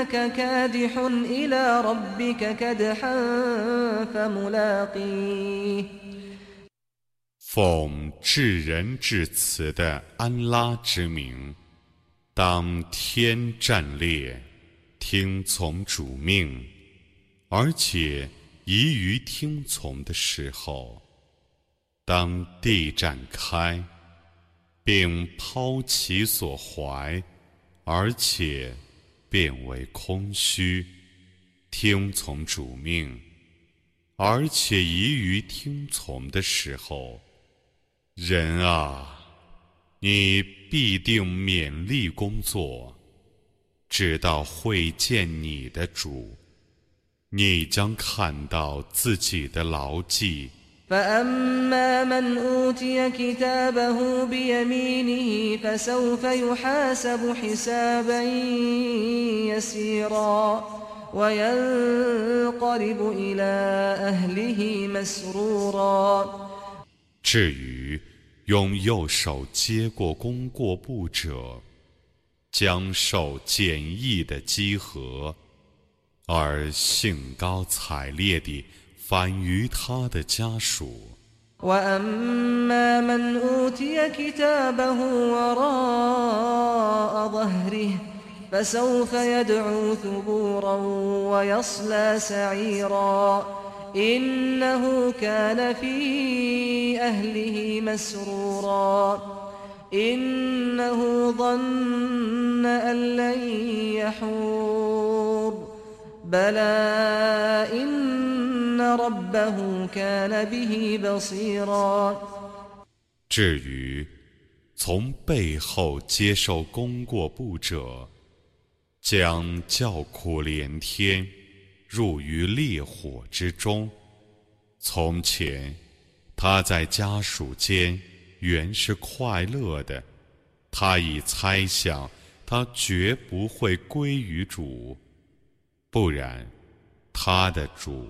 إنك كادح إلى ربك كدحا فملاقيه 奉至仁至慈的安拉之名，当天战列，听从主命，而且宜于听从的时候，当地展开，并抛其所怀，而且 变为空虚，听从主命，而且宜于听从的时候。人啊，你必定勉力工作，直到会见你的主，你将看到自己的牢记。فأما من أوتي كتابه بيمينه فسوف يحاسب حسابا يسيرا وينقلب إلى أهله مسرورا 至于用右手接过功过簿者，将受简易的积禾，而兴高采烈地 返于他的家属。 وأما من أوتي كتابه وراء ظهره فسوف يدعو ثبورا ويصلى سعيرا إنه كان في أهله مسرورا إنه ظن أن لن يحور بلى إن 至于从背后接受功过不者，将叫苦连天，入于烈火之中。从前，他在家属间原是快乐的，他已猜想他绝不会归于主，不然，他的主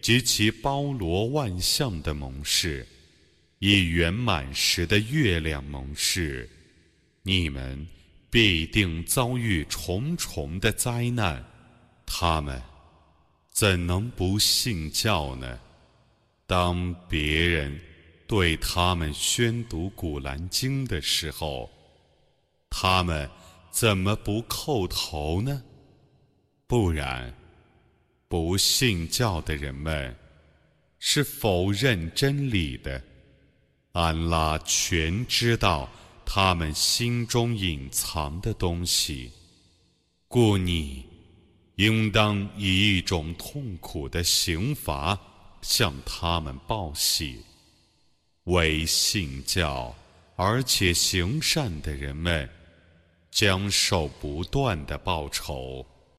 及其包罗万象的蒙示，以圆满时的月亮蒙示，你们必定遭遇重重的灾难，他们怎能不信教呢？当别人对他们宣读《古兰经》的时候，他们怎么不叩头呢？不然，不信教的人们是否认真理的。安拉全知道他们心中隐藏的东西，故你应当以一种痛苦的刑罚向他们报喜。为信教而且行善的人们，将受不断的报酬。